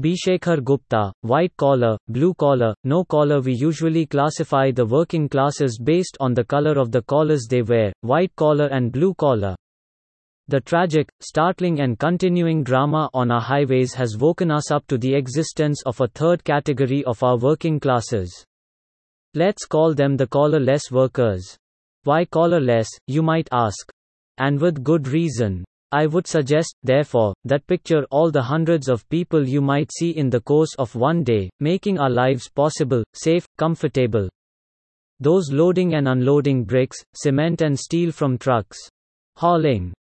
By Shekhar Gupta, white collar, blue collar, no collar We usually classify the working classes based on the color of the collars they wear, white collar and blue collar. The tragic, startling and continuing drama on our highways has woken us up to the existence of a third category of our working classes. Let's call them the collarless workers. Why collarless, you might ask? And with good reason. I would suggest, therefore, that picture all the hundreds of people you might see in the course of one day, making our lives possible, safe, comfortable. Those loading and unloading bricks, cement and steel from trucks. Hauling